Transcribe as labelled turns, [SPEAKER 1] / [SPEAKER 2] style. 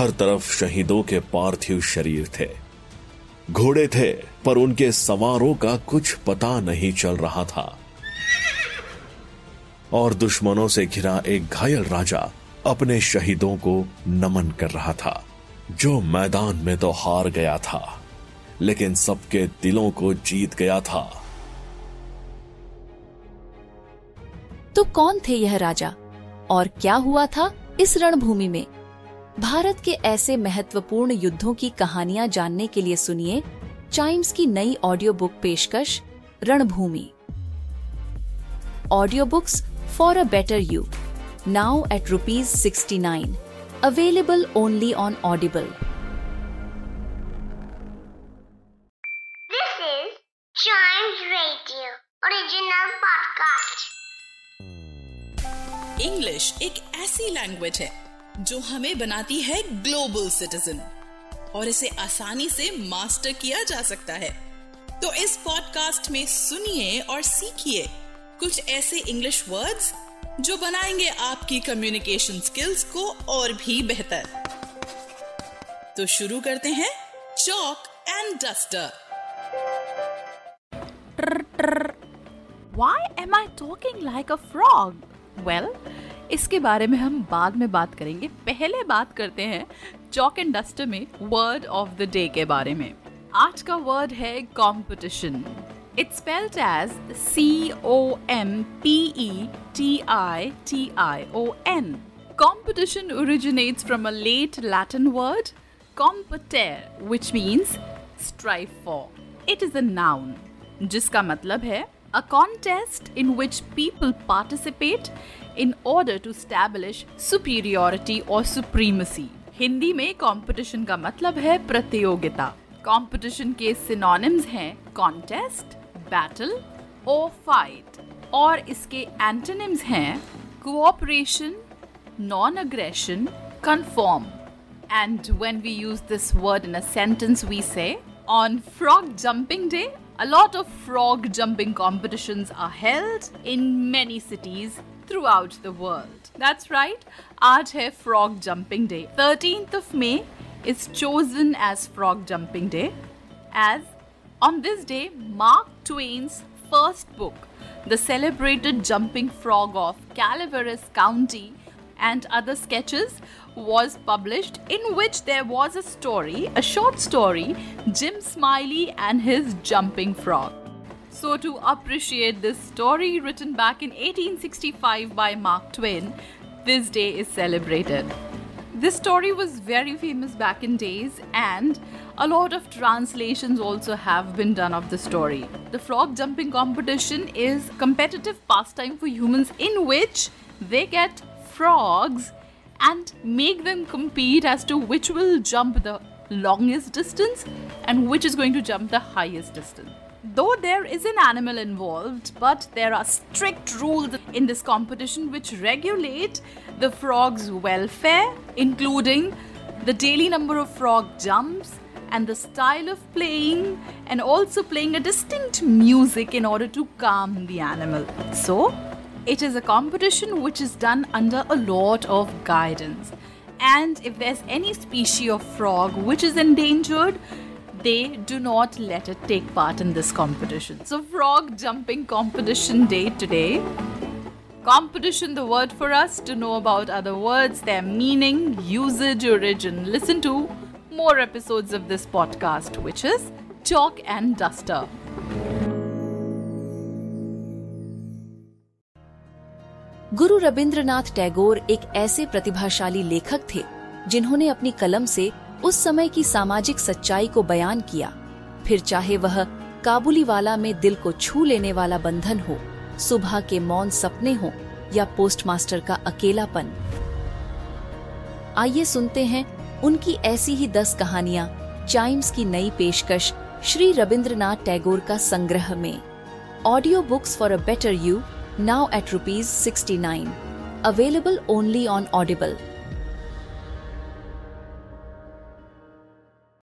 [SPEAKER 1] हर तरफ़ शहीदों के पार्थिव शरीर थे। घोड़े थे, पर उनके सवारों का कुछ पता नहीं चल रहा था। और दुश्मनों से घिरा एक घायल राजा अपने शहीदों को नमन कर रहा था, जो मैदान में तो हार गया था, लेकिन सबके दिलों को जीत गया था।
[SPEAKER 2] तो कौन थे यह राजा? और क्या हुआ था इस रणभूमि में? भारत के ऐसे महत्वपूर्ण युद्धों की कहानियाँ जानने के लिए सुनिए चाइम्स की नई ऑडियो बुक पेशकश Ranbhoomi audio books for a better you now at rupees sixty nine available only on Audible
[SPEAKER 3] This is Chimes Radio original podcast.
[SPEAKER 4] English एक ऐसी लैंग्वेज है जो हमें बनाती है ग्लोबल सिटीजन। और इसे आसानी से मास्टर किया जा सकता है। तो इस पॉडकास्ट में सुनिए और सीखिए कुछ ऐसे इंग्लिश वर्ड्स जो बनाएँगे आपकी कम्युनिकेशन स्किल्स को और भी बेहतर। तो शुरू करते हैं chalk and duster
[SPEAKER 5] Why am I talking like a frog? Well, इसके बारे में हम बाद में बात करेंगे। पहले बात करते हैं चौक एंड डस्टर में वर्ड ऑफ़ द डे के बारे में। आज का वर्ड है competition it's spelled as C O M P E T I T I O N Competition originates from a late Latin word, competare, which means strive for. It is a noun, जिसका मतलब है a contest in which people participate in order to establish superiority or supremacy. Hindi में competition का मतलब है प्रतियोगिता competition के synonyms हैं कॉन्टेस्ट बैटल और फाइट और इसके एंटोनिम्स हैं cooperation non-aggression, conform. And when we use this word in a sentence, we say, on Frog Jumping Day, a lot of frog jumping competitions are held in many cities throughout the world. That's right, Aaj hai Frog Jumping Day. 13th of May is chosen as Frog Jumping Day as on this day Mark Twain's first book, the celebrated jumping frog of Calaveras County and other sketches was published in which there was a story, a short story, Jim Smiley and his jumping frog. So, to appreciate this story written back in 1865 by Mark Twain, this day is celebrated. This story was very famous back in days, and a lot of translations also have been done of the story. The frog jumping competition is competitive pastime for humans in which they get frogs and make them compete as to which will jump the longest distance and which is going to jump the highest distance. Though there is an animal involved, but there are strict rules in this competition which regulate the frog's welfare, including the daily number of frog jumps and the style of playing, and also playing a distinct music in order to calm the animal. So, it is a competition which is done under a lot of guidance. And if there's any species of frog which is endangered, they do not let it take part in this competition. So, frog jumping competition day today. Competition, the word for us to know about other words, their meaning, usage, origin. Listen to more episodes of this podcast, which is Chalk and Duster.
[SPEAKER 2] गुरु रविंद्रनाथ टैगोर एक ऐसे प्रतिभाशाली लेखक थे, जिन्होंने अपनी कलम से उस समय की सामाजिक सच्चाई को बयान किया। फिर चाहे वह काबुली वाला में दिल को छू लेने वाला बंधन हो, सुबह के मौन सपने हो, या पोस्टमास्टर का अकेलापन। आइए सुनते हैं उनकी ऐसी ही दस कहानियाँ, चाइम्स की नई पेशकश श्री रविंद्रनाथ टैगोर का संग्रह में। Audio books for a better you now at rupees 69 available only on audible